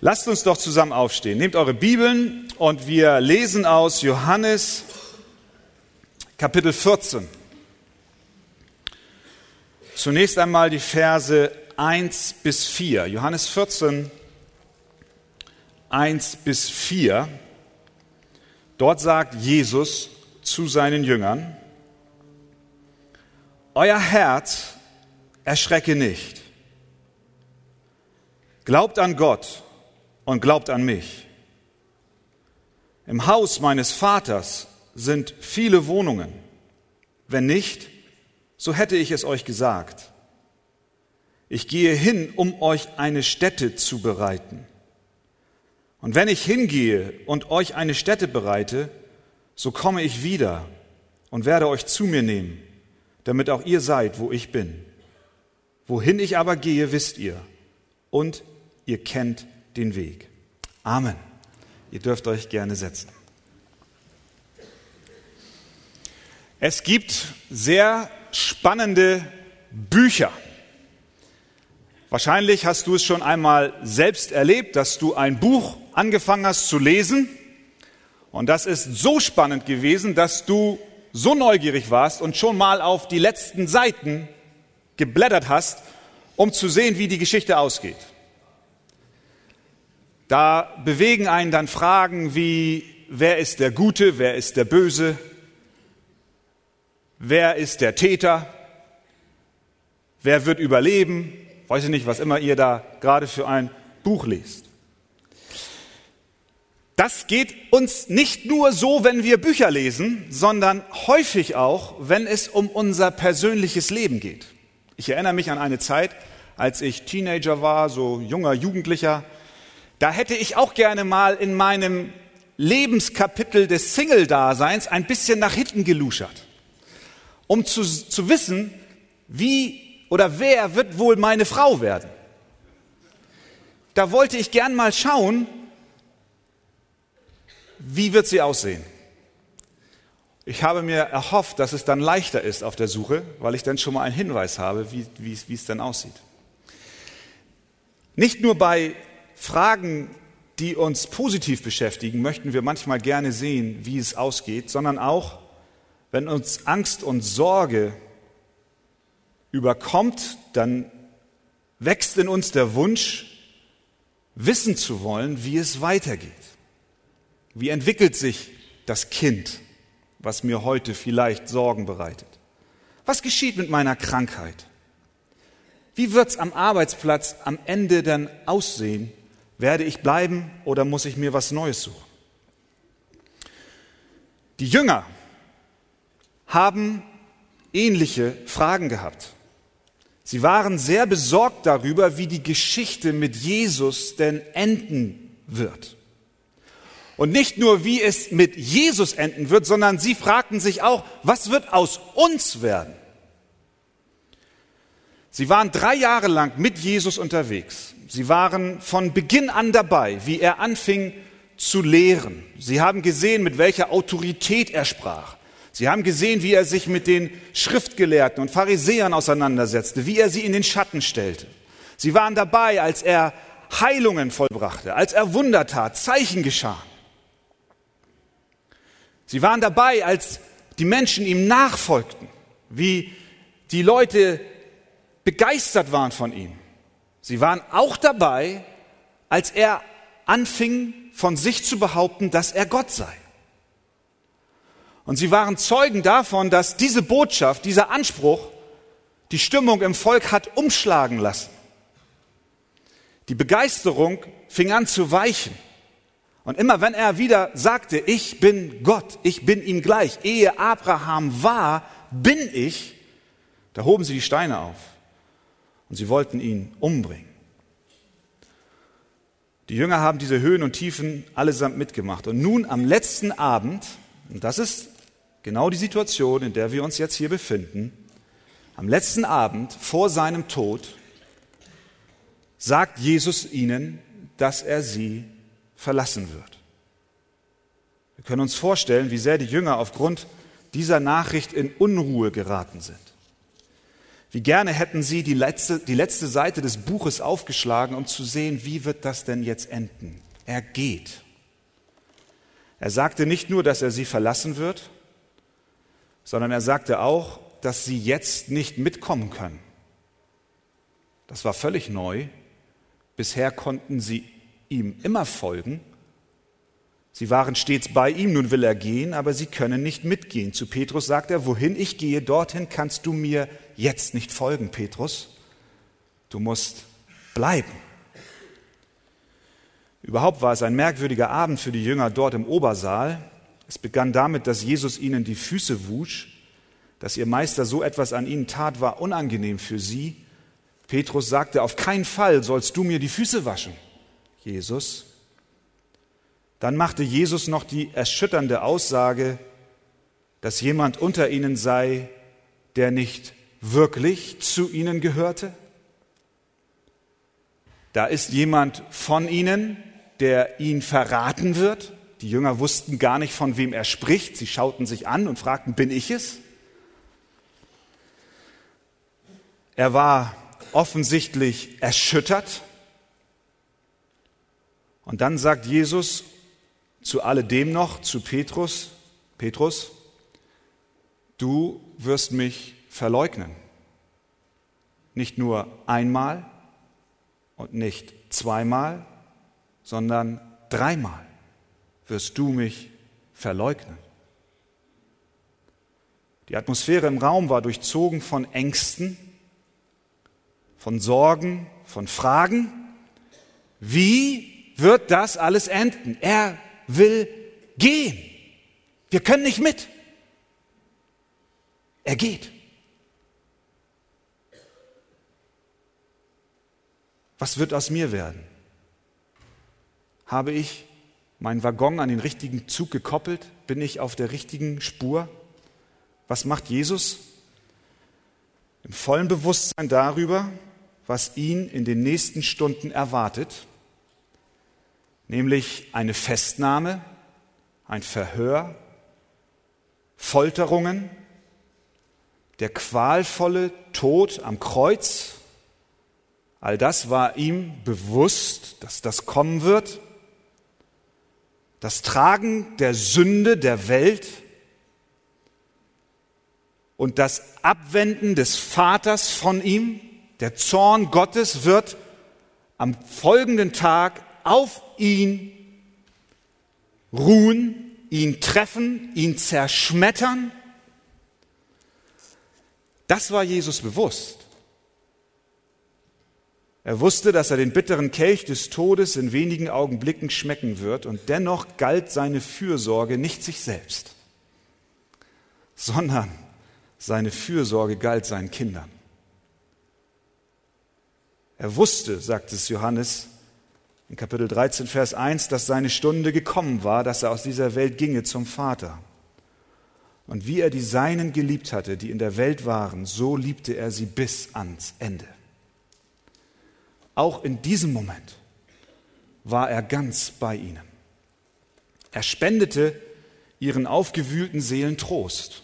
Lasst uns doch zusammen aufstehen. Nehmt eure Bibeln und wir lesen aus Johannes Kapitel 14. Zunächst einmal die Verse 1 bis 4. Johannes 14, 1 bis 4. Dort sagt Jesus zu seinen Jüngern, Euer Herz erschrecke nicht. Glaubt an Gott und glaubt an mich. Im Haus meines Vaters sind viele Wohnungen. Wenn nicht, so hätte ich es euch gesagt. Ich gehe hin, um euch eine Stätte zu bereiten. Und wenn ich hingehe und euch eine Stätte bereite, so komme ich wieder und werde euch zu mir nehmen, damit auch ihr seid, wo ich bin. Wohin ich aber gehe, wisst ihr, und ihr kennt den Weg. Amen. Ihr dürft euch gerne setzen. Es gibt sehr spannende Bücher. Wahrscheinlich hast du es schon einmal selbst erlebt, dass du ein Buch angefangen hast zu lesen und das ist so spannend gewesen, dass du so neugierig warst und schon mal auf die letzten Seiten geblättert hast, um zu sehen, wie die Geschichte ausgeht. Da bewegen einen dann Fragen wie, wer ist der Gute, wer ist der Böse, wer ist der Täter, wer wird überleben, weiß ich nicht, was immer ihr da gerade für ein Buch lest. Das geht uns nicht nur so, wenn wir Bücher lesen, sondern häufig auch, wenn es um unser persönliches Leben geht. Ich erinnere mich an eine Zeit, als ich Teenager war, so junger Jugendlicher, da hätte ich auch gerne mal in meinem Lebenskapitel des Single-Daseins ein bisschen nach hinten geluschert, um zu, zu wissen, wie oder wer wird wohl meine Frau werden. Da wollte ich gern mal schauen, wie wird sie aussehen. Ich habe mir erhofft, dass es dann leichter ist auf der Suche, weil ich dann schon mal einen Hinweis habe, wie, wie, wie es dann aussieht. Nicht nur bei Fragen, die uns positiv beschäftigen, möchten wir manchmal gerne sehen, wie es ausgeht, sondern auch, wenn uns Angst und Sorge überkommt, dann wächst in uns der Wunsch, wissen zu wollen, wie es weitergeht. Wie entwickelt sich das Kind, was mir heute vielleicht Sorgen bereitet? Was geschieht mit meiner Krankheit? Wie wird es am Arbeitsplatz am Ende dann aussehen? Werde ich bleiben oder muss ich mir was Neues suchen? Die Jünger haben ähnliche Fragen gehabt. Sie waren sehr besorgt darüber, wie die Geschichte mit Jesus denn enden wird. Und nicht nur, wie es mit Jesus enden wird, sondern sie fragten sich auch, was wird aus uns werden? Sie waren drei Jahre lang mit Jesus unterwegs. Sie waren von Beginn an dabei, wie er anfing zu lehren. Sie haben gesehen, mit welcher Autorität er sprach. Sie haben gesehen, wie er sich mit den Schriftgelehrten und Pharisäern auseinandersetzte, wie er sie in den Schatten stellte. Sie waren dabei, als er Heilungen vollbrachte, als er Wunder tat, Zeichen geschahen. Sie waren dabei, als die Menschen ihm nachfolgten, wie die Leute begeistert waren von ihm. Sie waren auch dabei, als er anfing von sich zu behaupten, dass er Gott sei. Und sie waren Zeugen davon, dass diese Botschaft, dieser Anspruch die Stimmung im Volk hat umschlagen lassen. Die Begeisterung fing an zu weichen. Und immer wenn er wieder sagte, ich bin Gott, ich bin ihm gleich, ehe Abraham war, bin ich, da hoben sie die Steine auf und sie wollten ihn umbringen. Die Jünger haben diese Höhen und Tiefen allesamt mitgemacht. Und nun am letzten Abend, und das ist genau die Situation, in der wir uns jetzt hier befinden, am letzten Abend vor seinem Tod sagt Jesus ihnen, dass er sie verlassen wird. Wir können uns vorstellen, wie sehr die Jünger aufgrund dieser Nachricht in Unruhe geraten sind. Wie gerne hätten sie die letzte, die letzte Seite des Buches aufgeschlagen, um zu sehen, wie wird das denn jetzt enden. Er geht. Er sagte nicht nur, dass er sie verlassen wird, sondern er sagte auch, dass sie jetzt nicht mitkommen können. Das war völlig neu. Bisher konnten sie ihm immer folgen. Sie waren stets bei ihm, nun will er gehen, aber sie können nicht mitgehen. Zu Petrus sagt er, wohin ich gehe, dorthin kannst du mir jetzt nicht folgen, Petrus. Du musst bleiben. Überhaupt war es ein merkwürdiger Abend für die Jünger dort im Obersaal. Es begann damit, dass Jesus ihnen die Füße wusch. Dass ihr Meister so etwas an ihnen tat, war unangenehm für sie. Petrus sagte, auf keinen Fall sollst du mir die Füße waschen. Jesus. Dann machte Jesus noch die erschütternde Aussage, dass jemand unter ihnen sei, der nicht wirklich zu ihnen gehörte. Da ist jemand von ihnen, der ihn verraten wird. Die Jünger wussten gar nicht, von wem er spricht. Sie schauten sich an und fragten, bin ich es? Er war offensichtlich erschüttert. Und dann sagt Jesus zu alledem noch, zu Petrus, Petrus, du wirst mich verleugnen. Nicht nur einmal und nicht zweimal, sondern dreimal wirst du mich verleugnen. Die Atmosphäre im Raum war durchzogen von Ängsten, von Sorgen, von Fragen. Wie wird das alles enden? Er will gehen. Wir können nicht mit. Er geht. Was wird aus mir werden? Habe ich meinen Waggon an den richtigen Zug gekoppelt? Bin ich auf der richtigen Spur? Was macht Jesus? Im vollen Bewusstsein darüber, was ihn in den nächsten Stunden erwartet, nämlich eine Festnahme, ein Verhör, Folterungen, der qualvolle Tod am Kreuz. All das war ihm bewusst, dass das kommen wird. Das Tragen der Sünde der Welt und das Abwenden des Vaters von ihm der Zorn Gottes wird am folgenden Tag auf ihn ruhen, ihn treffen, ihn zerschmettern. Das war Jesus bewusst. Er wusste, dass er den bitteren Kelch des Todes in wenigen Augenblicken schmecken wird, und dennoch galt seine Fürsorge nicht sich selbst, sondern seine Fürsorge galt seinen Kindern. Er wusste, sagt es Johannes in Kapitel 13, Vers 1, dass seine Stunde gekommen war, dass er aus dieser Welt ginge zum Vater. Und wie er die Seinen geliebt hatte, die in der Welt waren, so liebte er sie bis ans Ende. Auch in diesem Moment war er ganz bei ihnen. Er spendete ihren aufgewühlten Seelen Trost.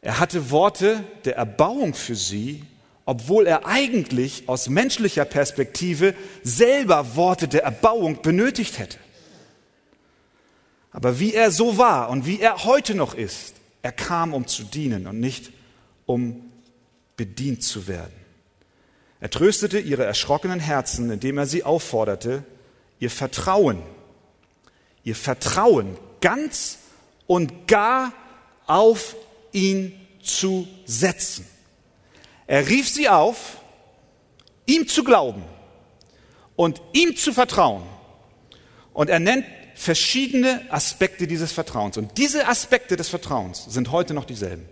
Er hatte Worte der Erbauung für sie obwohl er eigentlich aus menschlicher Perspektive selber Worte der Erbauung benötigt hätte. Aber wie er so war und wie er heute noch ist, er kam, um zu dienen und nicht um bedient zu werden. Er tröstete ihre erschrockenen Herzen, indem er sie aufforderte, ihr Vertrauen, ihr Vertrauen ganz und gar auf ihn zu setzen. Er rief sie auf, ihm zu glauben und ihm zu vertrauen. Und er nennt verschiedene Aspekte dieses Vertrauens. Und diese Aspekte des Vertrauens sind heute noch dieselben.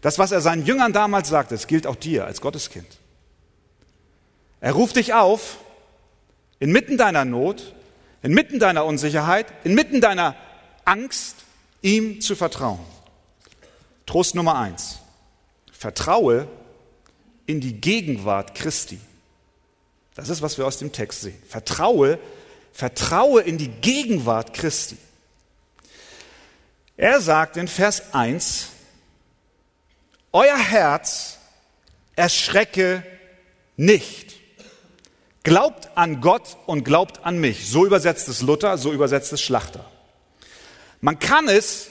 Das, was er seinen Jüngern damals sagte, das gilt auch dir als Gotteskind. Er ruft dich auf, inmitten deiner Not, inmitten deiner Unsicherheit, inmitten deiner Angst, ihm zu vertrauen. Trost Nummer eins. Vertraue in die Gegenwart Christi. Das ist, was wir aus dem Text sehen. Vertraue, vertraue in die Gegenwart Christi. Er sagt in Vers 1, euer Herz erschrecke nicht. Glaubt an Gott und glaubt an mich. So übersetzt es Luther, so übersetzt es Schlachter. Man kann es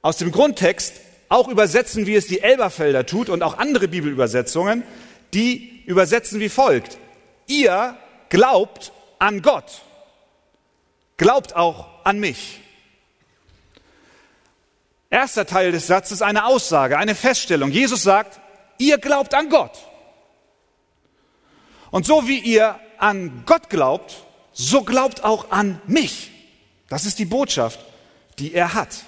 aus dem Grundtext auch übersetzen, wie es die Elberfelder tut und auch andere Bibelübersetzungen, die übersetzen wie folgt. Ihr glaubt an Gott. Glaubt auch an mich. Erster Teil des Satzes eine Aussage, eine Feststellung. Jesus sagt, ihr glaubt an Gott. Und so wie ihr an Gott glaubt, so glaubt auch an mich. Das ist die Botschaft, die er hat.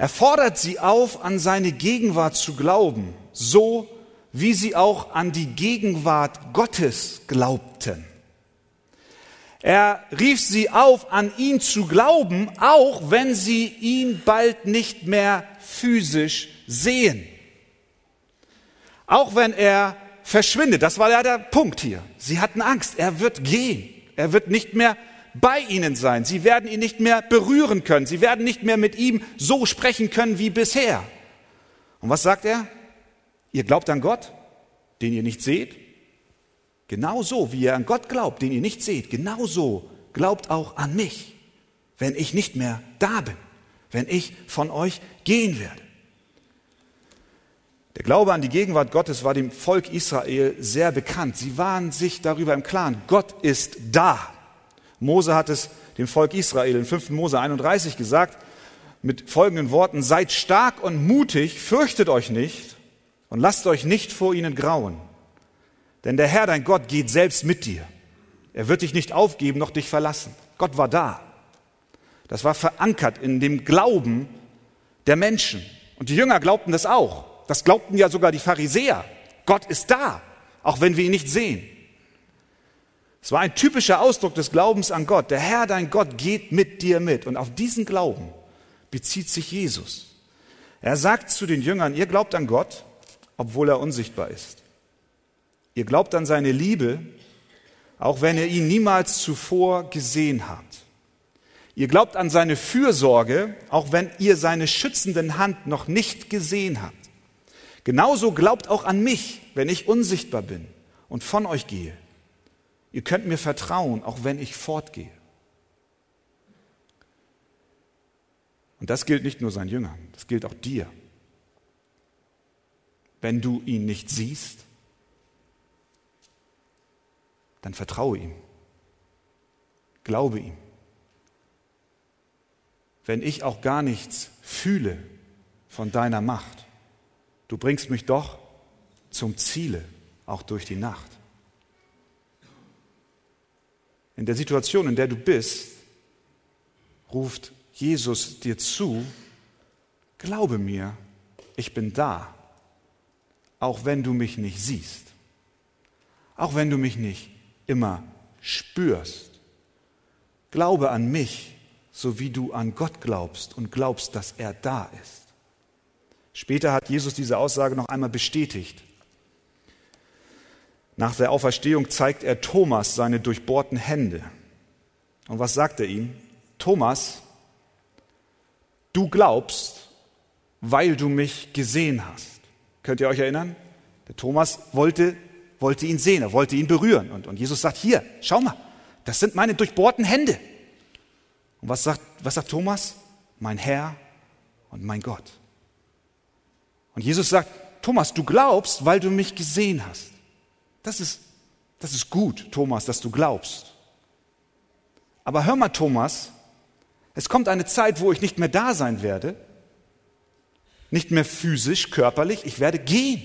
Er fordert sie auf, an seine Gegenwart zu glauben, so wie sie auch an die Gegenwart Gottes glaubten. Er rief sie auf, an ihn zu glauben, auch wenn sie ihn bald nicht mehr physisch sehen. Auch wenn er verschwindet, das war ja der Punkt hier. Sie hatten Angst, er wird gehen, er wird nicht mehr bei ihnen sein. Sie werden ihn nicht mehr berühren können. Sie werden nicht mehr mit ihm so sprechen können wie bisher. Und was sagt er? Ihr glaubt an Gott, den ihr nicht seht? Genauso wie ihr an Gott glaubt, den ihr nicht seht, genauso glaubt auch an mich, wenn ich nicht mehr da bin, wenn ich von euch gehen werde. Der Glaube an die Gegenwart Gottes war dem Volk Israel sehr bekannt. Sie waren sich darüber im Klaren, Gott ist da. Mose hat es dem Volk Israel in 5. Mose 31 gesagt, mit folgenden Worten, seid stark und mutig, fürchtet euch nicht und lasst euch nicht vor ihnen grauen. Denn der Herr, dein Gott, geht selbst mit dir. Er wird dich nicht aufgeben noch dich verlassen. Gott war da. Das war verankert in dem Glauben der Menschen. Und die Jünger glaubten das auch. Das glaubten ja sogar die Pharisäer. Gott ist da, auch wenn wir ihn nicht sehen. Es war ein typischer Ausdruck des Glaubens an Gott. Der Herr, dein Gott, geht mit dir mit. Und auf diesen Glauben bezieht sich Jesus. Er sagt zu den Jüngern, ihr glaubt an Gott, obwohl er unsichtbar ist. Ihr glaubt an seine Liebe, auch wenn ihr ihn niemals zuvor gesehen habt. Ihr glaubt an seine Fürsorge, auch wenn ihr seine schützenden Hand noch nicht gesehen habt. Genauso glaubt auch an mich, wenn ich unsichtbar bin und von euch gehe. Ihr könnt mir vertrauen, auch wenn ich fortgehe. Und das gilt nicht nur seinen Jüngern, das gilt auch dir. Wenn du ihn nicht siehst, dann vertraue ihm. Glaube ihm. Wenn ich auch gar nichts fühle von deiner Macht, du bringst mich doch zum Ziele, auch durch die Nacht. In der Situation, in der du bist, ruft Jesus dir zu, glaube mir, ich bin da, auch wenn du mich nicht siehst, auch wenn du mich nicht immer spürst. Glaube an mich, so wie du an Gott glaubst und glaubst, dass er da ist. Später hat Jesus diese Aussage noch einmal bestätigt. Nach der Auferstehung zeigt er Thomas seine durchbohrten Hände. Und was sagt er ihm? Thomas, du glaubst, weil du mich gesehen hast. Könnt ihr euch erinnern? Der Thomas wollte wollte ihn sehen, er wollte ihn berühren. Und, und Jesus sagt, hier, schau mal, das sind meine durchbohrten Hände. Und was sagt, was sagt Thomas? Mein Herr und mein Gott. Und Jesus sagt, Thomas, du glaubst, weil du mich gesehen hast. Das ist, das ist gut, Thomas, dass du glaubst. Aber hör mal, Thomas, es kommt eine Zeit, wo ich nicht mehr da sein werde, nicht mehr physisch, körperlich, ich werde gehen.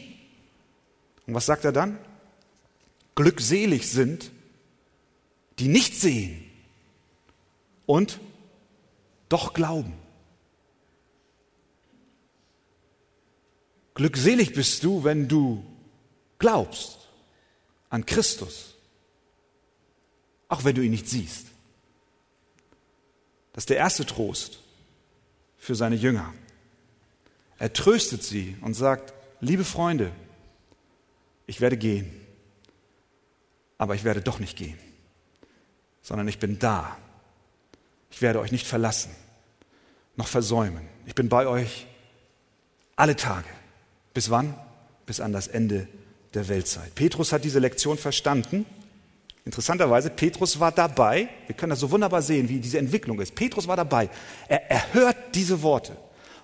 Und was sagt er dann? glückselig sind, die nicht sehen und doch glauben. Glückselig bist du, wenn du glaubst an Christus, auch wenn du ihn nicht siehst. Das ist der erste Trost für seine Jünger. Er tröstet sie und sagt, liebe Freunde, ich werde gehen aber ich werde doch nicht gehen, sondern ich bin da. Ich werde euch nicht verlassen, noch versäumen. Ich bin bei euch Alle Tage. Bis wann? Bis an das Ende der Weltzeit. Petrus hat diese Lektion verstanden. Interessanterweise, Petrus war dabei. Wir können das so wunderbar sehen, wie diese Entwicklung ist. Petrus war dabei. Er, er hört diese Worte.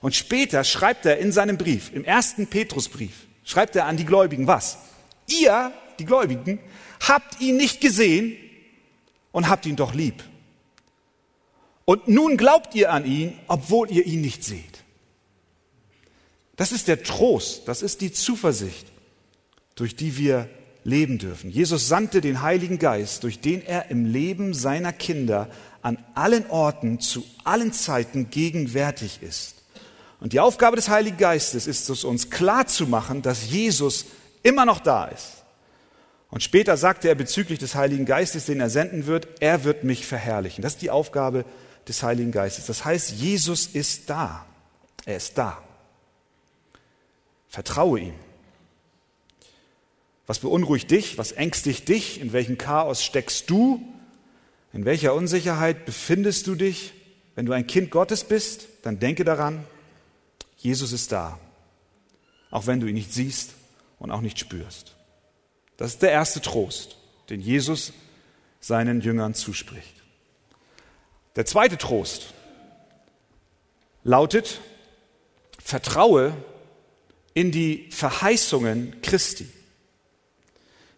Und später schreibt er in seinem Brief, im ersten Petrusbrief, schreibt er an die Gläubigen was? Ihr, die Gläubigen, habt ihn nicht gesehen und habt ihn doch lieb. Und nun glaubt ihr an ihn, obwohl ihr ihn nicht seht. Das ist der Trost, das ist die Zuversicht, durch die wir leben dürfen. Jesus sandte den Heiligen Geist, durch den er im Leben seiner Kinder an allen Orten zu allen Zeiten gegenwärtig ist. Und die Aufgabe des Heiligen Geistes ist es, uns klar zu machen, dass Jesus immer noch da ist. Und später sagte er bezüglich des Heiligen Geistes, den er senden wird, er wird mich verherrlichen. Das ist die Aufgabe des Heiligen Geistes. Das heißt, Jesus ist da. Er ist da. Vertraue ihm. Was beunruhigt dich? Was ängstigt dich? In welchem Chaos steckst du? In welcher Unsicherheit befindest du dich? Wenn du ein Kind Gottes bist, dann denke daran, Jesus ist da, auch wenn du ihn nicht siehst und auch nicht spürst. Das ist der erste Trost, den Jesus seinen Jüngern zuspricht. Der zweite Trost lautet, vertraue in die Verheißungen Christi.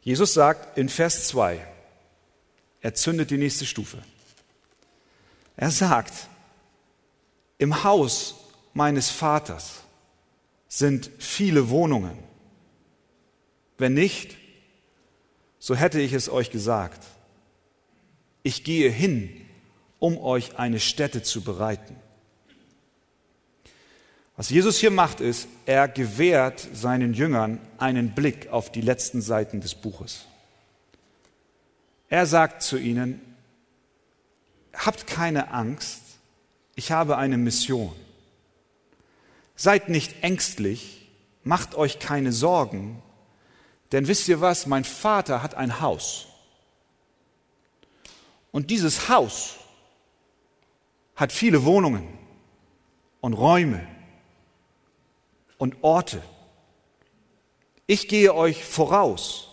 Jesus sagt in Vers 2, er zündet die nächste Stufe. Er sagt, im Haus meines Vaters sind viele Wohnungen. Wenn nicht, so hätte ich es euch gesagt. Ich gehe hin, um euch eine Stätte zu bereiten. Was Jesus hier macht, ist, er gewährt seinen Jüngern einen Blick auf die letzten Seiten des Buches. Er sagt zu ihnen, habt keine Angst, ich habe eine Mission. Seid nicht ängstlich, macht euch keine Sorgen, denn wisst ihr was, mein Vater hat ein Haus. Und dieses Haus hat viele Wohnungen und Räume und Orte. Ich gehe euch voraus.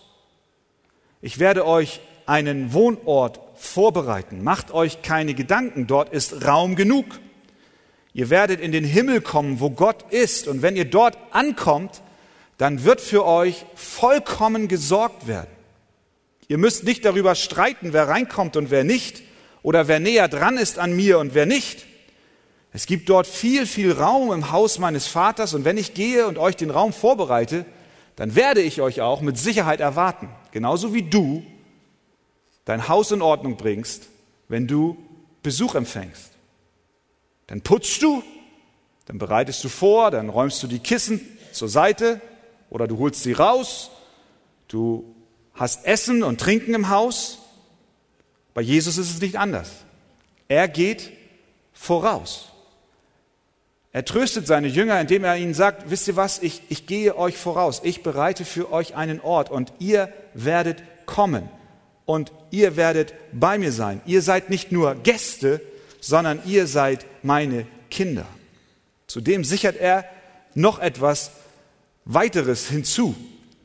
Ich werde euch einen Wohnort vorbereiten. Macht euch keine Gedanken, dort ist Raum genug. Ihr werdet in den Himmel kommen, wo Gott ist. Und wenn ihr dort ankommt, dann wird für euch vollkommen gesorgt werden. Ihr müsst nicht darüber streiten, wer reinkommt und wer nicht, oder wer näher dran ist an mir und wer nicht. Es gibt dort viel, viel Raum im Haus meines Vaters und wenn ich gehe und euch den Raum vorbereite, dann werde ich euch auch mit Sicherheit erwarten. Genauso wie du dein Haus in Ordnung bringst, wenn du Besuch empfängst. Dann putzt du, dann bereitest du vor, dann räumst du die Kissen zur Seite oder du holst sie raus, du hast Essen und Trinken im Haus. Bei Jesus ist es nicht anders. Er geht voraus. Er tröstet seine Jünger, indem er ihnen sagt, wisst ihr was, ich, ich gehe euch voraus, ich bereite für euch einen Ort und ihr werdet kommen und ihr werdet bei mir sein. Ihr seid nicht nur Gäste, sondern ihr seid meine Kinder. Zudem sichert er noch etwas weiteres hinzu.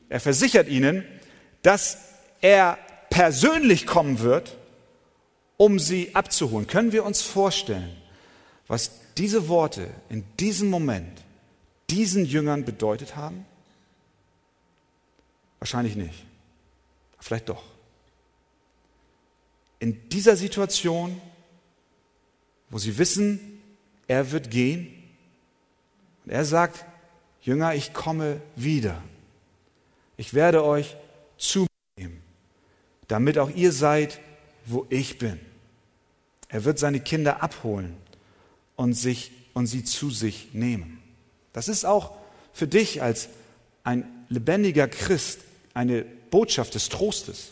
Er versichert ihnen, dass er persönlich kommen wird, um sie abzuholen. Können wir uns vorstellen, was diese Worte in diesem Moment diesen Jüngern bedeutet haben? Wahrscheinlich nicht. Vielleicht doch. In dieser Situation, wo sie wissen, er wird gehen, und er sagt, Jünger, ich komme wieder. Ich werde euch zu nehmen, damit auch ihr seid, wo ich bin. Er wird seine Kinder abholen und, sich, und sie zu sich nehmen. Das ist auch für dich als ein lebendiger Christ eine Botschaft des Trostes.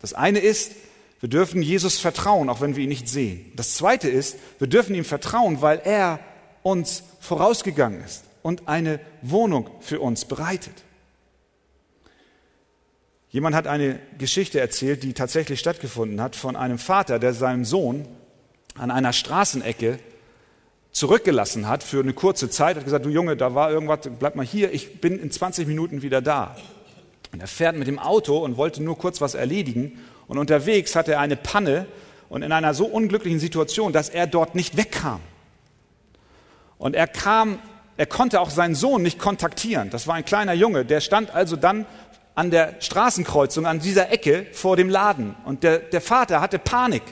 Das eine ist, wir dürfen Jesus vertrauen, auch wenn wir ihn nicht sehen. Das zweite ist, wir dürfen ihm vertrauen, weil er uns vorausgegangen ist und eine Wohnung für uns bereitet. Jemand hat eine Geschichte erzählt, die tatsächlich stattgefunden hat, von einem Vater, der seinem Sohn an einer Straßenecke zurückgelassen hat für eine kurze Zeit, hat gesagt, du Junge, da war irgendwas, bleib mal hier, ich bin in 20 Minuten wieder da. Und er fährt mit dem Auto und wollte nur kurz was erledigen. Und unterwegs hatte er eine Panne und in einer so unglücklichen Situation, dass er dort nicht wegkam. Und er kam, er konnte auch seinen Sohn nicht kontaktieren. Das war ein kleiner Junge, der stand also dann an der Straßenkreuzung, an dieser Ecke vor dem Laden. Und der, der Vater hatte Panik.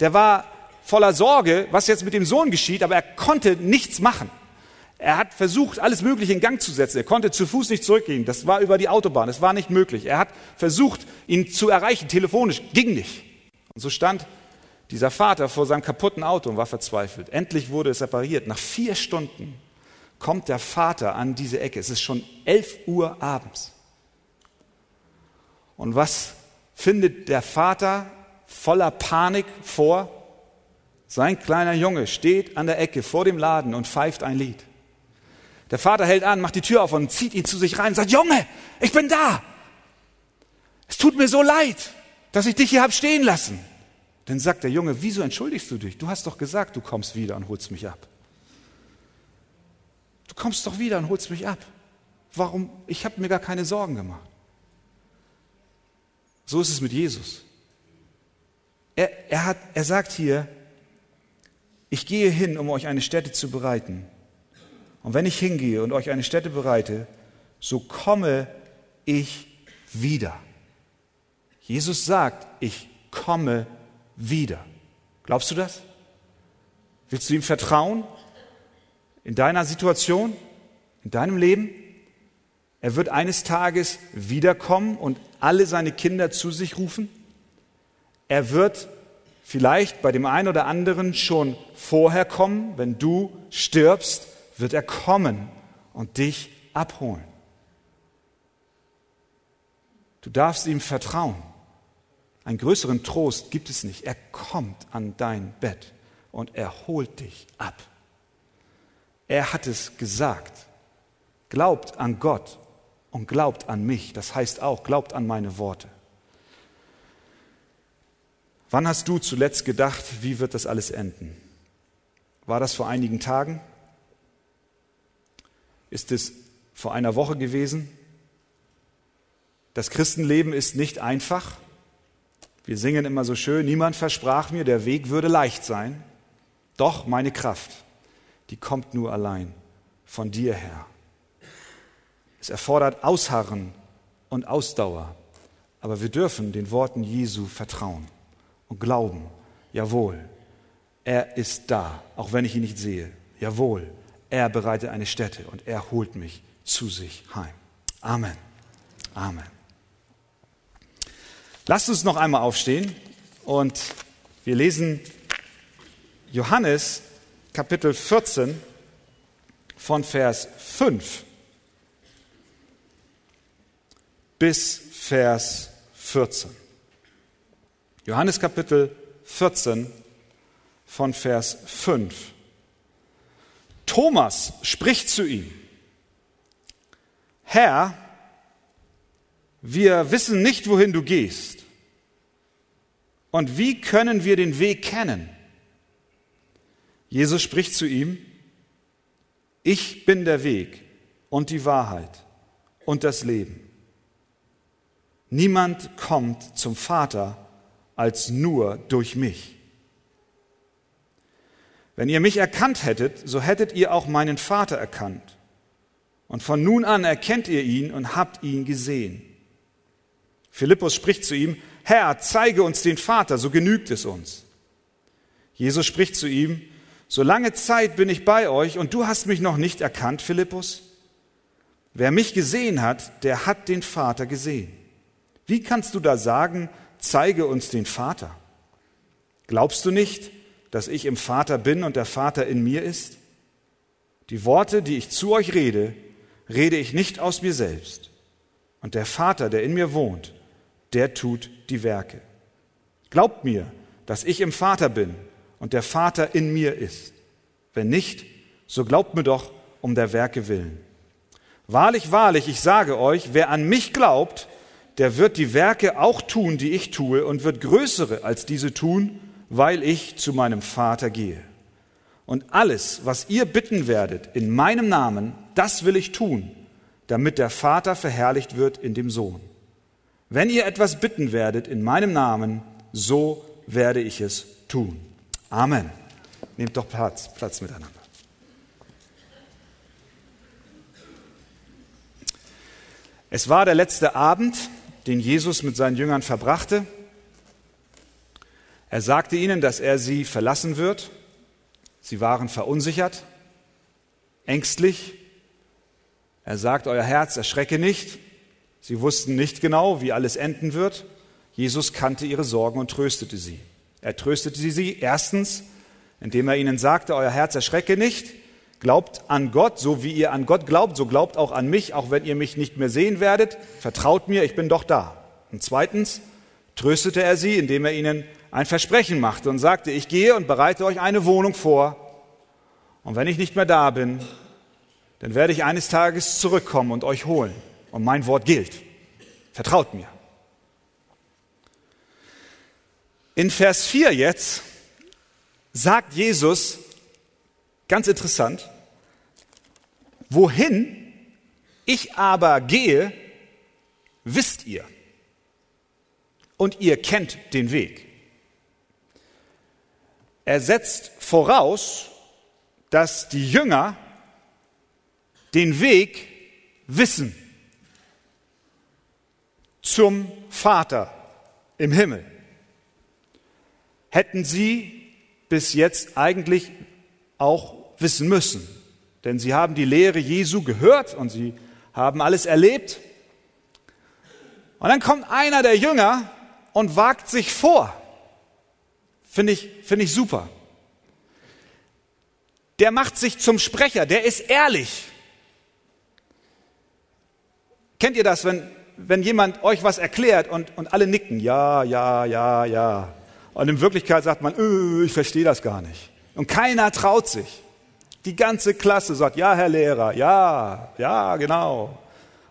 Der war voller Sorge, was jetzt mit dem Sohn geschieht, aber er konnte nichts machen. Er hat versucht, alles Mögliche in Gang zu setzen. Er konnte zu Fuß nicht zurückgehen. Das war über die Autobahn. Das war nicht möglich. Er hat versucht, ihn zu erreichen, telefonisch. Ging nicht. Und so stand dieser Vater vor seinem kaputten Auto und war verzweifelt. Endlich wurde es repariert. Nach vier Stunden kommt der Vater an diese Ecke. Es ist schon elf Uhr abends. Und was findet der Vater voller Panik vor? Sein kleiner Junge steht an der Ecke vor dem Laden und pfeift ein Lied. Der Vater hält an, macht die Tür auf und zieht ihn zu sich rein und sagt, Junge, ich bin da. Es tut mir so leid, dass ich dich hier hab stehen lassen. Dann sagt der Junge, wieso entschuldigst du dich? Du hast doch gesagt, du kommst wieder und holst mich ab. Du kommst doch wieder und holst mich ab. Warum? Ich habe mir gar keine Sorgen gemacht. So ist es mit Jesus. Er, er, hat, er sagt hier, ich gehe hin, um euch eine Stätte zu bereiten. Und wenn ich hingehe und euch eine Stätte bereite, so komme ich wieder. Jesus sagt, ich komme wieder. Glaubst du das? Willst du ihm vertrauen? In deiner Situation? In deinem Leben? Er wird eines Tages wiederkommen und alle seine Kinder zu sich rufen. Er wird vielleicht bei dem einen oder anderen schon vorher kommen, wenn du stirbst wird er kommen und dich abholen. Du darfst ihm vertrauen. Einen größeren Trost gibt es nicht. Er kommt an dein Bett und er holt dich ab. Er hat es gesagt. Glaubt an Gott und glaubt an mich. Das heißt auch, glaubt an meine Worte. Wann hast du zuletzt gedacht, wie wird das alles enden? War das vor einigen Tagen? ist es vor einer Woche gewesen. Das Christenleben ist nicht einfach. Wir singen immer so schön, niemand versprach mir, der Weg würde leicht sein. Doch meine Kraft, die kommt nur allein von dir her. Es erfordert Ausharren und Ausdauer, aber wir dürfen den Worten Jesu vertrauen und glauben, jawohl, er ist da, auch wenn ich ihn nicht sehe. Jawohl, er bereitet eine Stätte und er holt mich zu sich heim. Amen. Amen. Lasst uns noch einmal aufstehen und wir lesen Johannes Kapitel 14 von Vers 5 bis Vers 14. Johannes Kapitel 14 von Vers 5. Thomas spricht zu ihm, Herr, wir wissen nicht, wohin du gehst. Und wie können wir den Weg kennen? Jesus spricht zu ihm, ich bin der Weg und die Wahrheit und das Leben. Niemand kommt zum Vater als nur durch mich. Wenn ihr mich erkannt hättet, so hättet ihr auch meinen Vater erkannt. Und von nun an erkennt ihr ihn und habt ihn gesehen. Philippus spricht zu ihm, Herr, zeige uns den Vater, so genügt es uns. Jesus spricht zu ihm, so lange Zeit bin ich bei euch und du hast mich noch nicht erkannt, Philippus? Wer mich gesehen hat, der hat den Vater gesehen. Wie kannst du da sagen, zeige uns den Vater? Glaubst du nicht, dass ich im Vater bin und der Vater in mir ist? Die Worte, die ich zu euch rede, rede ich nicht aus mir selbst. Und der Vater, der in mir wohnt, der tut die Werke. Glaubt mir, dass ich im Vater bin und der Vater in mir ist. Wenn nicht, so glaubt mir doch um der Werke willen. Wahrlich, wahrlich, ich sage euch, wer an mich glaubt, der wird die Werke auch tun, die ich tue, und wird größere als diese tun, weil ich zu meinem Vater gehe. Und alles, was ihr bitten werdet in meinem Namen, das will ich tun, damit der Vater verherrlicht wird in dem Sohn. Wenn ihr etwas bitten werdet in meinem Namen, so werde ich es tun. Amen. Nehmt doch Platz, Platz miteinander. Es war der letzte Abend, den Jesus mit seinen Jüngern verbrachte. Er sagte ihnen, dass er sie verlassen wird. Sie waren verunsichert, ängstlich. Er sagt, euer Herz erschrecke nicht. Sie wussten nicht genau, wie alles enden wird. Jesus kannte ihre Sorgen und tröstete sie. Er tröstete sie erstens, indem er ihnen sagte, euer Herz erschrecke nicht. Glaubt an Gott, so wie ihr an Gott glaubt, so glaubt auch an mich, auch wenn ihr mich nicht mehr sehen werdet. Vertraut mir, ich bin doch da. Und zweitens tröstete er sie, indem er ihnen ein Versprechen machte und sagte, ich gehe und bereite euch eine Wohnung vor. Und wenn ich nicht mehr da bin, dann werde ich eines Tages zurückkommen und euch holen. Und mein Wort gilt. Vertraut mir. In Vers 4 jetzt sagt Jesus, Ganz interessant. Wohin ich aber gehe, wisst ihr. Und ihr kennt den Weg. Er setzt voraus, dass die Jünger den Weg wissen zum Vater im Himmel. Hätten sie bis jetzt eigentlich auch wissen müssen. Denn sie haben die Lehre Jesu gehört und sie haben alles erlebt. Und dann kommt einer der Jünger und wagt sich vor. Finde ich, finde ich super. Der macht sich zum Sprecher, der ist ehrlich. Kennt ihr das, wenn, wenn jemand euch was erklärt und, und alle nicken? Ja, ja, ja, ja. Und in Wirklichkeit sagt man, öh, ich verstehe das gar nicht. Und keiner traut sich. Die ganze Klasse sagt, ja, Herr Lehrer, ja, ja, genau.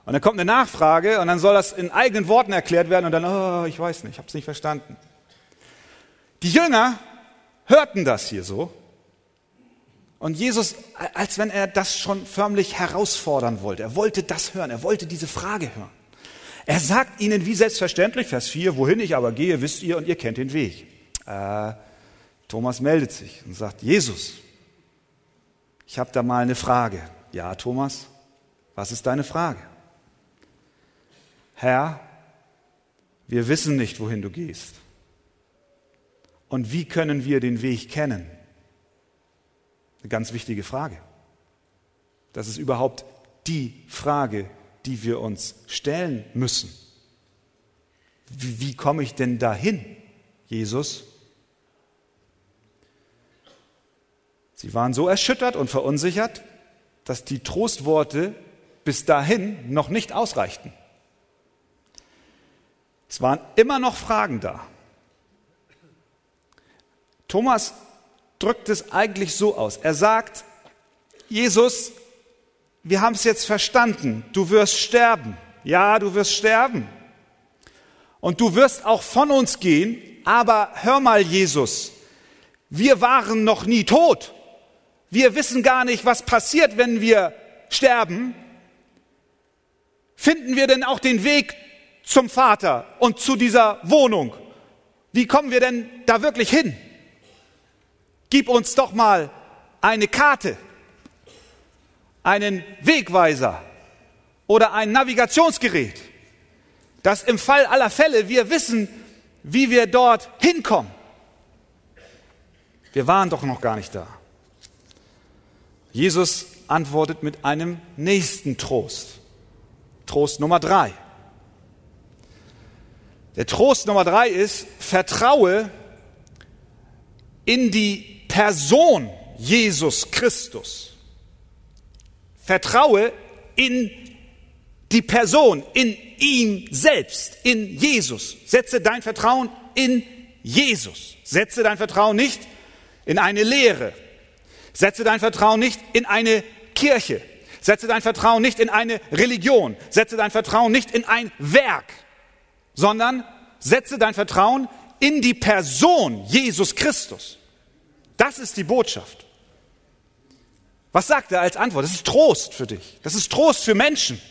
Und dann kommt eine Nachfrage und dann soll das in eigenen Worten erklärt werden und dann, oh, ich weiß nicht, ich habe es nicht verstanden. Die Jünger hörten das hier so. Und Jesus, als wenn er das schon förmlich herausfordern wollte, er wollte das hören, er wollte diese Frage hören. Er sagt ihnen wie selbstverständlich, Vers 4, wohin ich aber gehe, wisst ihr und ihr kennt den Weg. Äh, Thomas meldet sich und sagt, Jesus, ich habe da mal eine Frage. Ja, Thomas, was ist deine Frage? Herr, wir wissen nicht, wohin du gehst. Und wie können wir den Weg kennen? Eine ganz wichtige Frage. Das ist überhaupt die Frage, die wir uns stellen müssen. Wie, wie komme ich denn dahin, Jesus? Sie waren so erschüttert und verunsichert, dass die Trostworte bis dahin noch nicht ausreichten. Es waren immer noch Fragen da. Thomas drückt es eigentlich so aus. Er sagt, Jesus, wir haben es jetzt verstanden, du wirst sterben. Ja, du wirst sterben. Und du wirst auch von uns gehen, aber hör mal, Jesus, wir waren noch nie tot. Wir wissen gar nicht, was passiert, wenn wir sterben. Finden wir denn auch den Weg zum Vater und zu dieser Wohnung? Wie kommen wir denn da wirklich hin? Gib uns doch mal eine Karte, einen Wegweiser oder ein Navigationsgerät, dass im Fall aller Fälle wir wissen, wie wir dort hinkommen. Wir waren doch noch gar nicht da. Jesus antwortet mit einem nächsten Trost. Trost Nummer drei. Der Trost Nummer drei ist, vertraue in die Person Jesus Christus. Vertraue in die Person, in ihn selbst, in Jesus. Setze dein Vertrauen in Jesus. Setze dein Vertrauen nicht in eine Lehre, Setze dein Vertrauen nicht in eine Kirche. Setze dein Vertrauen nicht in eine Religion. Setze dein Vertrauen nicht in ein Werk, sondern setze dein Vertrauen in die Person Jesus Christus. Das ist die Botschaft. Was sagt er als Antwort? Das ist Trost für dich. Das ist Trost für Menschen.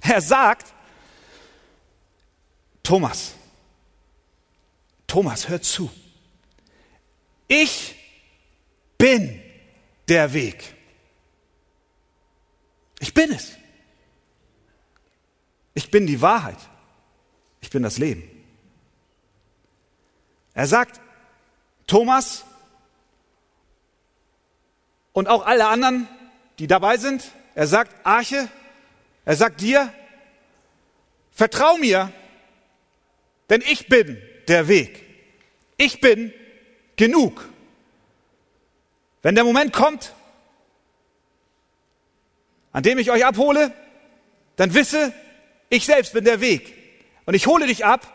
Er sagt, Thomas, Thomas, hör zu. Ich bin der Weg. Ich bin es. Ich bin die Wahrheit. Ich bin das Leben. Er sagt, Thomas und auch alle anderen, die dabei sind, er sagt, Arche, er sagt dir, vertrau mir, denn ich bin der Weg. Ich bin genug. Wenn der Moment kommt, an dem ich euch abhole, dann wisse, ich selbst bin der Weg. Und ich hole dich ab,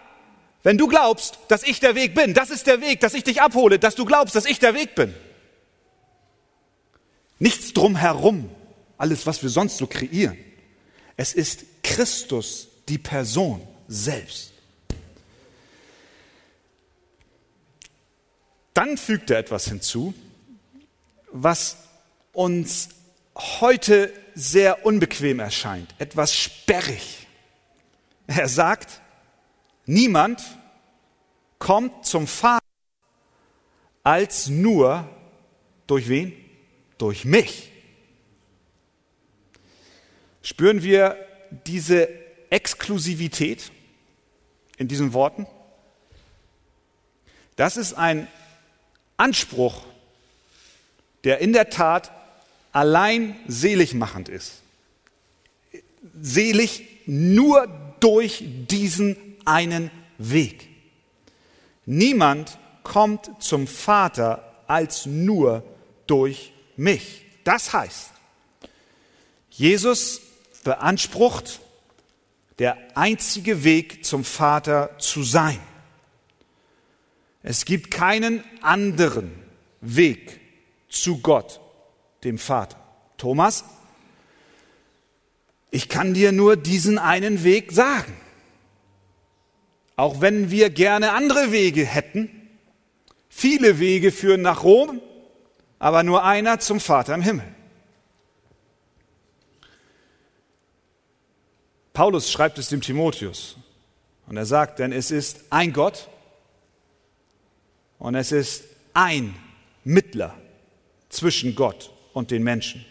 wenn du glaubst, dass ich der Weg bin. Das ist der Weg, dass ich dich abhole, dass du glaubst, dass ich der Weg bin. Nichts drumherum, alles, was wir sonst so kreieren. Es ist Christus, die Person selbst. Dann fügt er etwas hinzu, was uns heute sehr unbequem erscheint, etwas sperrig. Er sagt, niemand kommt zum Vater als nur durch wen? Durch mich. Spüren wir diese Exklusivität in diesen Worten? Das ist ein Anspruch, der in der Tat allein seligmachend ist. Selig nur durch diesen einen Weg. Niemand kommt zum Vater als nur durch mich. Das heißt, Jesus beansprucht, der einzige Weg zum Vater zu sein. Es gibt keinen anderen Weg zu Gott dem Vater. Thomas, ich kann dir nur diesen einen Weg sagen. Auch wenn wir gerne andere Wege hätten, viele Wege führen nach Rom, aber nur einer zum Vater im Himmel. Paulus schreibt es dem Timotheus und er sagt, denn es ist ein Gott und es ist ein Mittler zwischen Gott und den Menschen.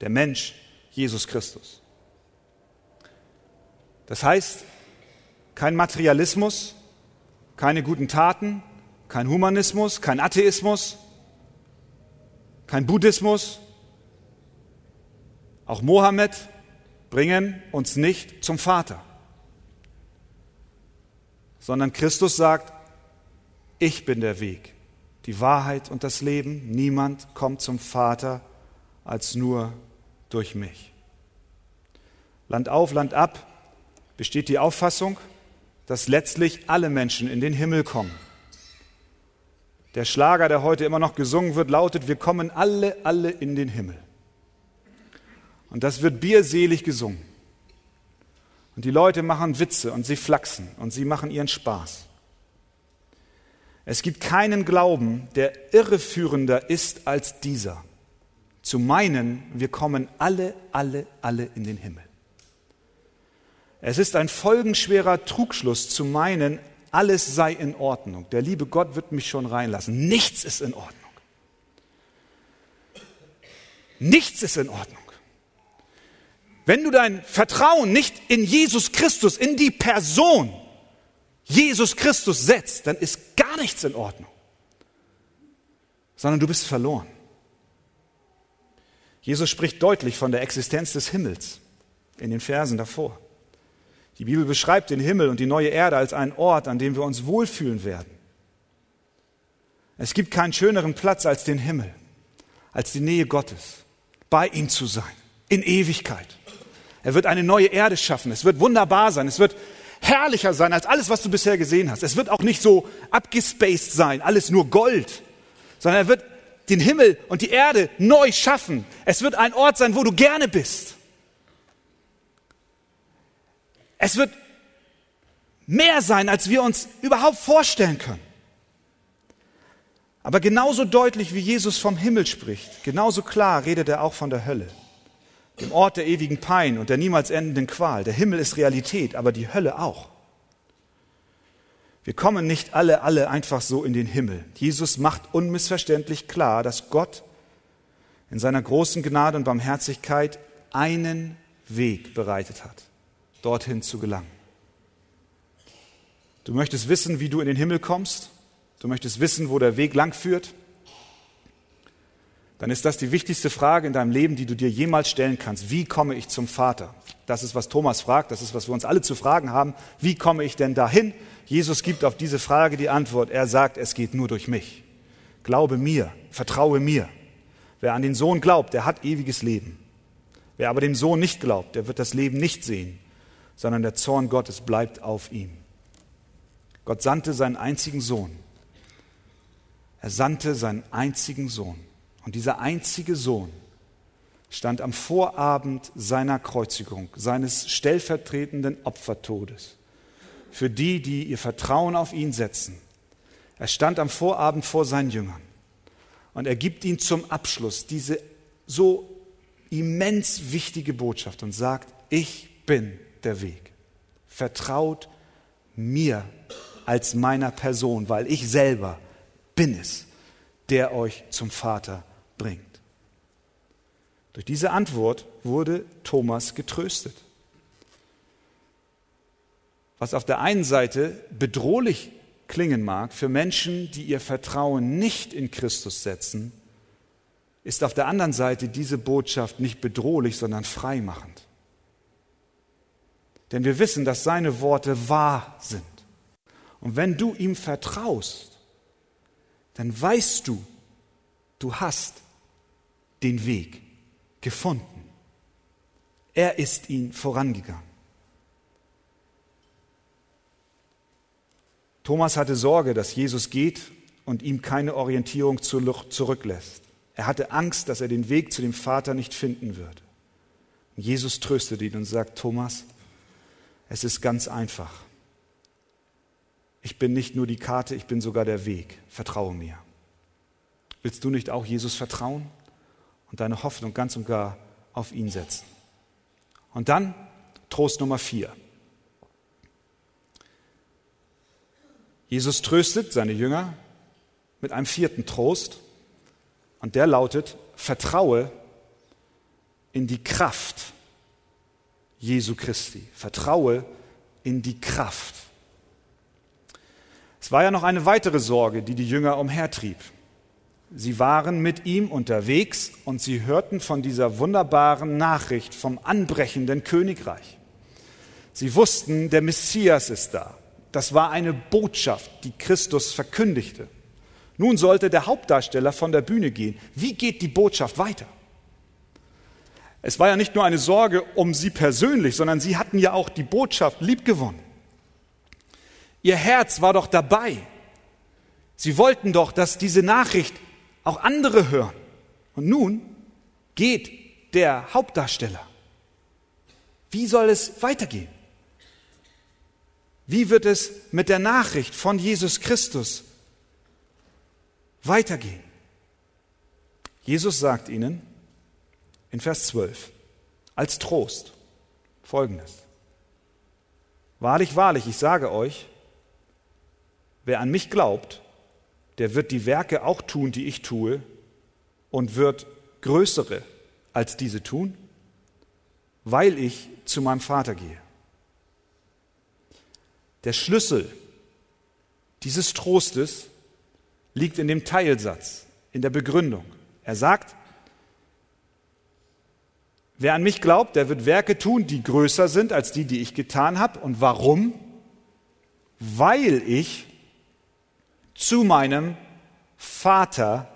Der Mensch Jesus Christus. Das heißt, kein Materialismus, keine guten Taten, kein Humanismus, kein Atheismus, kein Buddhismus, auch Mohammed bringen uns nicht zum Vater, sondern Christus sagt, ich bin der Weg, die Wahrheit und das Leben. Niemand kommt zum Vater als nur durch mich. Land auf, Land ab besteht die Auffassung, dass letztlich alle Menschen in den Himmel kommen. Der Schlager, der heute immer noch gesungen wird, lautet, wir kommen alle, alle in den Himmel. Und das wird bierselig gesungen. Und die Leute machen Witze und sie flachsen und sie machen ihren Spaß. Es gibt keinen Glauben, der irreführender ist als dieser. Zu meinen, wir kommen alle, alle, alle in den Himmel. Es ist ein folgenschwerer Trugschluss zu meinen, alles sei in Ordnung. Der liebe Gott wird mich schon reinlassen. Nichts ist in Ordnung. Nichts ist in Ordnung. Wenn du dein Vertrauen nicht in Jesus Christus, in die Person Jesus Christus setzt, dann ist gar nichts in Ordnung, sondern du bist verloren. Jesus spricht deutlich von der Existenz des Himmels in den Versen davor. Die Bibel beschreibt den Himmel und die neue Erde als einen Ort, an dem wir uns wohlfühlen werden. Es gibt keinen schöneren Platz als den Himmel, als die Nähe Gottes, bei ihm zu sein, in Ewigkeit. Er wird eine neue Erde schaffen. Es wird wunderbar sein. Es wird herrlicher sein als alles, was du bisher gesehen hast. Es wird auch nicht so abgespaced sein, alles nur Gold, sondern er wird den Himmel und die Erde neu schaffen. Es wird ein Ort sein, wo du gerne bist. Es wird mehr sein, als wir uns überhaupt vorstellen können. Aber genauso deutlich, wie Jesus vom Himmel spricht, genauso klar redet er auch von der Hölle, dem Ort der ewigen Pein und der niemals endenden Qual. Der Himmel ist Realität, aber die Hölle auch. Wir kommen nicht alle, alle einfach so in den Himmel. Jesus macht unmissverständlich klar, dass Gott in seiner großen Gnade und Barmherzigkeit einen Weg bereitet hat, dorthin zu gelangen. Du möchtest wissen, wie du in den Himmel kommst? Du möchtest wissen, wo der Weg lang führt? Dann ist das die wichtigste Frage in deinem Leben, die du dir jemals stellen kannst. Wie komme ich zum Vater? Das ist, was Thomas fragt, das ist, was wir uns alle zu fragen haben. Wie komme ich denn dahin? Jesus gibt auf diese Frage die Antwort. Er sagt, es geht nur durch mich. Glaube mir, vertraue mir. Wer an den Sohn glaubt, der hat ewiges Leben. Wer aber dem Sohn nicht glaubt, der wird das Leben nicht sehen, sondern der Zorn Gottes bleibt auf ihm. Gott sandte seinen einzigen Sohn. Er sandte seinen einzigen Sohn. Und dieser einzige Sohn stand am Vorabend seiner Kreuzigung, seines stellvertretenden Opfertodes, für die, die ihr Vertrauen auf ihn setzen. Er stand am Vorabend vor seinen Jüngern und er gibt ihnen zum Abschluss diese so immens wichtige Botschaft und sagt, ich bin der Weg. Vertraut mir als meiner Person, weil ich selber bin es, der euch zum Vater bringt. Durch diese Antwort wurde Thomas getröstet. Was auf der einen Seite bedrohlich klingen mag für Menschen, die ihr Vertrauen nicht in Christus setzen, ist auf der anderen Seite diese Botschaft nicht bedrohlich, sondern freimachend. Denn wir wissen, dass seine Worte wahr sind. Und wenn du ihm vertraust, dann weißt du, du hast den Weg gefunden. Er ist ihn vorangegangen. Thomas hatte Sorge, dass Jesus geht und ihm keine Orientierung zurücklässt. Er hatte Angst, dass er den Weg zu dem Vater nicht finden würde. Jesus tröstet ihn und sagt, Thomas, es ist ganz einfach. Ich bin nicht nur die Karte, ich bin sogar der Weg. Vertraue mir. Willst du nicht auch Jesus vertrauen und deine Hoffnung ganz und gar auf ihn setzen? Und dann Trost Nummer vier. Jesus tröstet seine Jünger mit einem vierten Trost. Und der lautet, vertraue in die Kraft Jesu Christi. Vertraue in die Kraft. Es war ja noch eine weitere Sorge, die die Jünger umhertrieb. Sie waren mit ihm unterwegs und sie hörten von dieser wunderbaren Nachricht vom anbrechenden Königreich. Sie wussten, der Messias ist da. Das war eine Botschaft, die Christus verkündigte. Nun sollte der Hauptdarsteller von der Bühne gehen. Wie geht die Botschaft weiter? Es war ja nicht nur eine Sorge um sie persönlich, sondern sie hatten ja auch die Botschaft liebgewonnen. Ihr Herz war doch dabei. Sie wollten doch, dass diese Nachricht auch andere hören. Und nun geht der Hauptdarsteller. Wie soll es weitergehen? Wie wird es mit der Nachricht von Jesus Christus weitergehen. Jesus sagt ihnen in Vers 12 als Trost Folgendes. Wahrlich, wahrlich, ich sage euch, wer an mich glaubt, der wird die Werke auch tun, die ich tue, und wird größere als diese tun, weil ich zu meinem Vater gehe. Der Schlüssel dieses Trostes liegt in dem Teilsatz, in der Begründung. Er sagt, wer an mich glaubt, der wird Werke tun, die größer sind als die, die ich getan habe. Und warum? Weil ich zu meinem Vater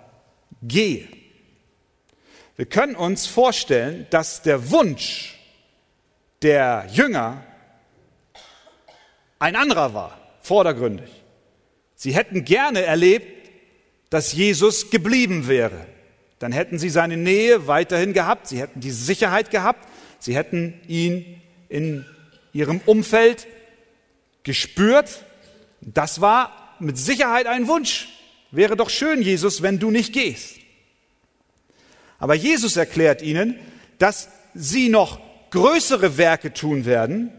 gehe. Wir können uns vorstellen, dass der Wunsch der Jünger ein anderer war, vordergründig. Sie hätten gerne erlebt, dass Jesus geblieben wäre. Dann hätten sie seine Nähe weiterhin gehabt, sie hätten die Sicherheit gehabt, sie hätten ihn in ihrem Umfeld gespürt. Das war mit Sicherheit ein Wunsch Wäre doch schön, Jesus, wenn du nicht gehst. Aber Jesus erklärt ihnen, dass sie noch größere Werke tun werden.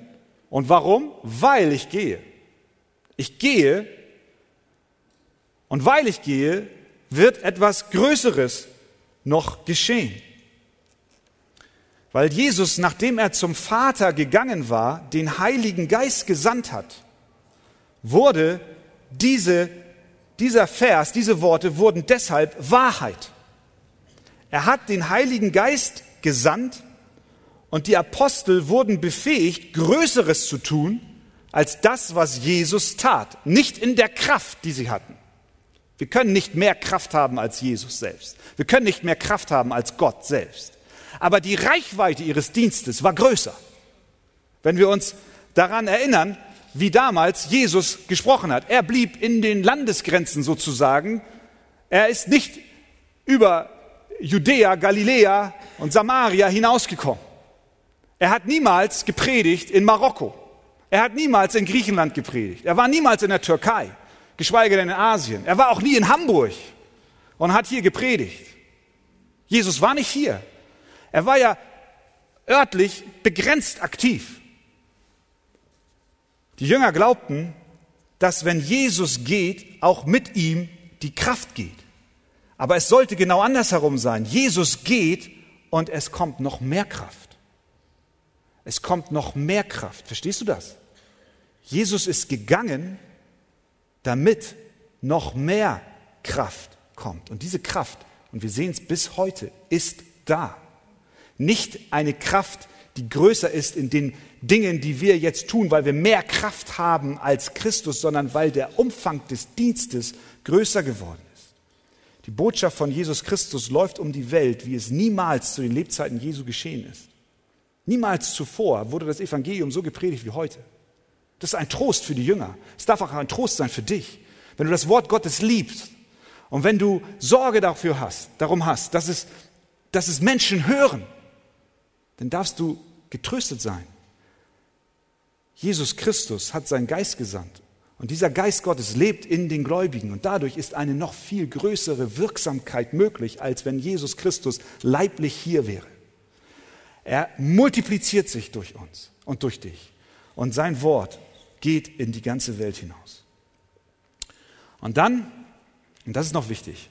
Und warum? Weil ich gehe. Ich gehe und weil ich gehe, wird etwas Größeres noch geschehen. Weil Jesus, nachdem er zum Vater gegangen war, den Heiligen Geist gesandt hat, wurde diese, dieser Vers, diese Worte wurden deshalb Wahrheit. Er hat den Heiligen Geist gesandt und die Apostel wurden befähigt, Größeres zu tun als das, was Jesus tat. Nicht in der Kraft, die sie hatten. Wir können nicht mehr Kraft haben als Jesus selbst. Wir können nicht mehr Kraft haben als Gott selbst. Aber die Reichweite ihres Dienstes war größer. Wenn wir uns daran erinnern, wie damals Jesus gesprochen hat. Er blieb in den Landesgrenzen sozusagen. Er ist nicht über Judäa, Galiläa und Samaria hinausgekommen. Er hat niemals gepredigt in Marokko. Er hat niemals in Griechenland gepredigt. Er war niemals in der Türkei, geschweige denn in Asien. Er war auch nie in Hamburg und hat hier gepredigt. Jesus war nicht hier. Er war ja örtlich begrenzt aktiv. Die Jünger glaubten, dass wenn Jesus geht, auch mit ihm die Kraft geht. Aber es sollte genau andersherum sein. Jesus geht und es kommt noch mehr Kraft. Es kommt noch mehr Kraft. Verstehst du das? Jesus ist gegangen, damit noch mehr Kraft kommt. Und diese Kraft, und wir sehen es bis heute, ist da. Nicht eine Kraft, die größer ist in den Dingen, die wir jetzt tun, weil wir mehr Kraft haben als Christus, sondern weil der Umfang des Dienstes größer geworden ist. Die Botschaft von Jesus Christus läuft um die Welt, wie es niemals zu den Lebzeiten Jesu geschehen ist. Niemals zuvor wurde das Evangelium so gepredigt wie heute. Das ist ein Trost für die Jünger. Es darf auch ein Trost sein für dich. Wenn du das Wort Gottes liebst und wenn du Sorge dafür hast, darum hast, dass es, dass es Menschen hören, dann darfst du getröstet sein. Jesus Christus hat seinen Geist gesandt. Und dieser Geist Gottes lebt in den Gläubigen. Und dadurch ist eine noch viel größere Wirksamkeit möglich, als wenn Jesus Christus leiblich hier wäre. Er multipliziert sich durch uns und durch dich. Und sein Wort geht in die ganze Welt hinaus. Und dann, und das ist noch wichtig,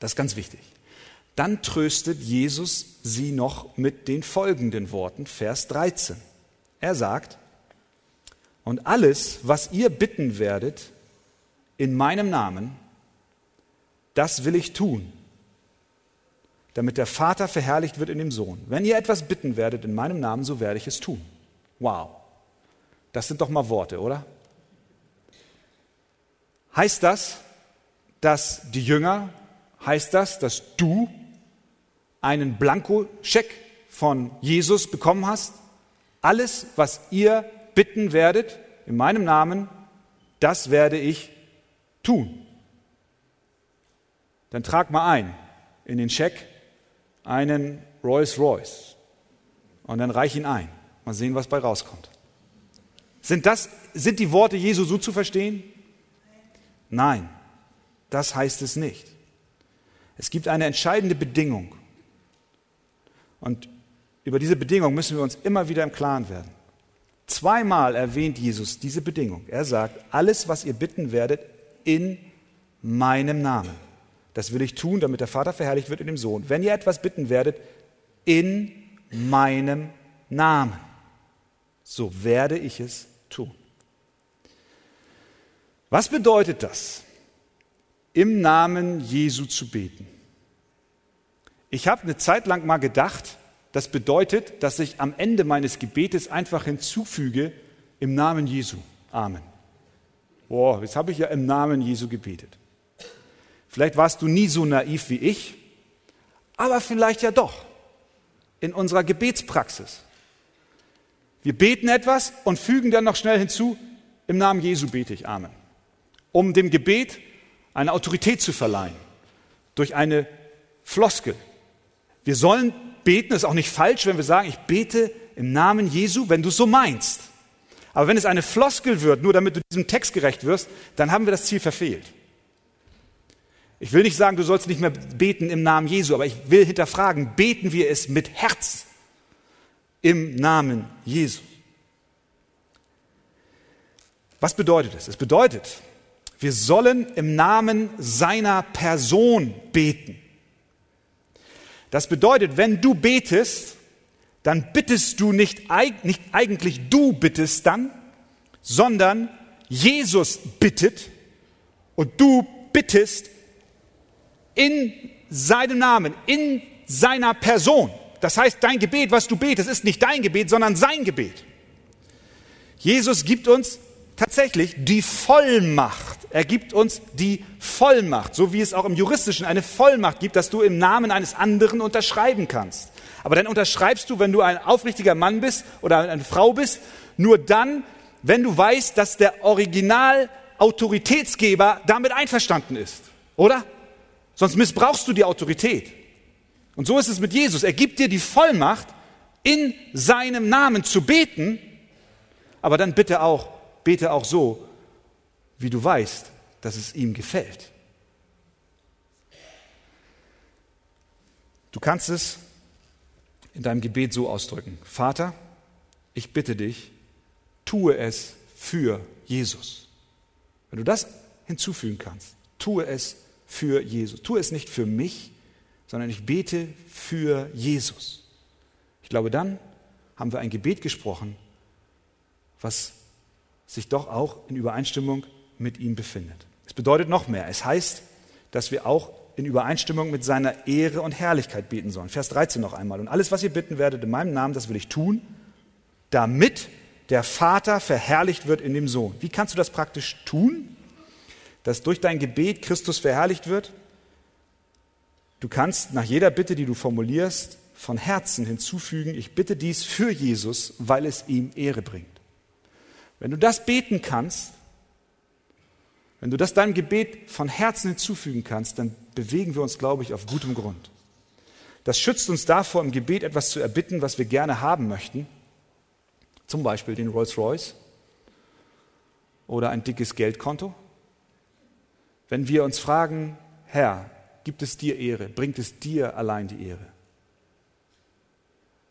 das ist ganz wichtig, dann tröstet Jesus sie noch mit den folgenden Worten, Vers 13. Er sagt, und alles, was ihr bitten werdet in meinem Namen, das will ich tun, damit der Vater verherrlicht wird in dem Sohn. Wenn ihr etwas bitten werdet in meinem Namen, so werde ich es tun. Wow. Das sind doch mal Worte, oder? Heißt das, dass die Jünger, heißt das, dass du einen Blankoscheck von Jesus bekommen hast? Alles, was ihr bitten werdet in meinem Namen, das werde ich tun. Dann trag mal ein in den Scheck einen Rolls Royce und dann reich ihn ein. Mal sehen, was bei rauskommt. Sind, das, sind die Worte Jesu so zu verstehen? Nein, das heißt es nicht. Es gibt eine entscheidende Bedingung. Und über diese Bedingung müssen wir uns immer wieder im Klaren werden. Zweimal erwähnt Jesus diese Bedingung. Er sagt, alles, was ihr bitten werdet, in meinem Namen. Das will ich tun, damit der Vater verherrlicht wird in dem Sohn. Wenn ihr etwas bitten werdet, in meinem Namen, so werde ich es tun. Was bedeutet das, im Namen Jesu zu beten? Ich habe eine Zeit lang mal gedacht, das bedeutet, dass ich am Ende meines Gebetes einfach hinzufüge, im Namen Jesu. Amen. Boah, jetzt habe ich ja im Namen Jesu gebetet. Vielleicht warst du nie so naiv wie ich, aber vielleicht ja doch in unserer Gebetspraxis. Wir beten etwas und fügen dann noch schnell hinzu, im Namen Jesu bete ich. Amen. Um dem Gebet eine Autorität zu verleihen. Durch eine Floskel. Wir sollen beten ist auch nicht falsch, wenn wir sagen, ich bete im Namen Jesu, wenn du es so meinst. Aber wenn es eine Floskel wird, nur damit du diesem Text gerecht wirst, dann haben wir das Ziel verfehlt. Ich will nicht sagen, du sollst nicht mehr beten im Namen Jesu, aber ich will hinterfragen, beten wir es mit Herz im Namen Jesu? Was bedeutet es? Es bedeutet, wir sollen im Namen seiner Person beten. Das bedeutet, wenn du betest, dann bittest du nicht, nicht eigentlich du bittest dann, sondern Jesus bittet und du bittest in seinem Namen, in seiner Person. Das heißt, dein Gebet, was du betest, ist nicht dein Gebet, sondern sein Gebet. Jesus gibt uns tatsächlich die Vollmacht. Er gibt uns die Vollmacht, so wie es auch im Juristischen eine Vollmacht gibt, dass du im Namen eines anderen unterschreiben kannst. Aber dann unterschreibst du, wenn du ein aufrichtiger Mann bist oder eine Frau bist, nur dann, wenn du weißt, dass der Original-Autoritätsgeber damit einverstanden ist. Oder? Sonst missbrauchst du die Autorität. Und so ist es mit Jesus. Er gibt dir die Vollmacht, in seinem Namen zu beten, aber dann bitte auch bete auch so, wie du weißt, dass es ihm gefällt. Du kannst es in deinem Gebet so ausdrücken. Vater, ich bitte dich, tue es für Jesus. Wenn du das hinzufügen kannst, tue es für Jesus. Tue es nicht für mich, sondern ich bete für Jesus. Ich glaube, dann haben wir ein Gebet gesprochen, was sich doch auch in Übereinstimmung mit ihm befindet. Es bedeutet noch mehr. Es heißt, dass wir auch in Übereinstimmung mit seiner Ehre und Herrlichkeit beten sollen. Vers 13 noch einmal. Und alles, was ihr bitten werdet in meinem Namen, das will ich tun, damit der Vater verherrlicht wird in dem Sohn. Wie kannst du das praktisch tun? Dass durch dein Gebet Christus verherrlicht wird? Du kannst nach jeder Bitte, die du formulierst, von Herzen hinzufügen, ich bitte dies für Jesus, weil es ihm Ehre bringt. Wenn du das beten kannst, wenn du das deinem Gebet von Herzen hinzufügen kannst, dann bewegen wir uns, glaube ich, auf gutem Grund. Das schützt uns davor, im Gebet etwas zu erbitten, was wir gerne haben möchten. Zum Beispiel den Rolls-Royce oder ein dickes Geldkonto. Wenn wir uns fragen, Herr, gibt es dir Ehre? Bringt es dir allein die Ehre?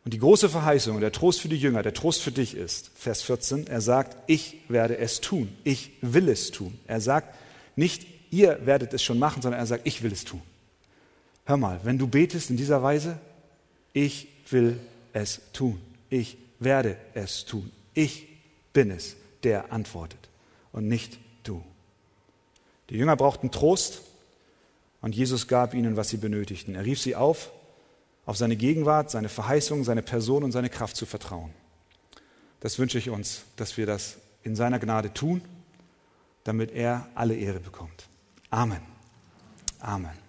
Und die große Verheißung, der Trost für die Jünger, der Trost für dich ist, Vers 14, er sagt, ich werde es tun, ich will es tun. Er sagt nicht, ihr werdet es schon machen, sondern er sagt, ich will es tun. Hör mal, wenn du betest in dieser Weise, ich will es tun, ich werde es tun, ich bin es, der antwortet und nicht du. Die Jünger brauchten Trost und Jesus gab ihnen, was sie benötigten. Er rief sie auf, auf seine Gegenwart, seine Verheißung, seine Person und seine Kraft zu vertrauen. Das wünsche ich uns, dass wir das in seiner Gnade tun, damit er alle Ehre bekommt. Amen. Amen.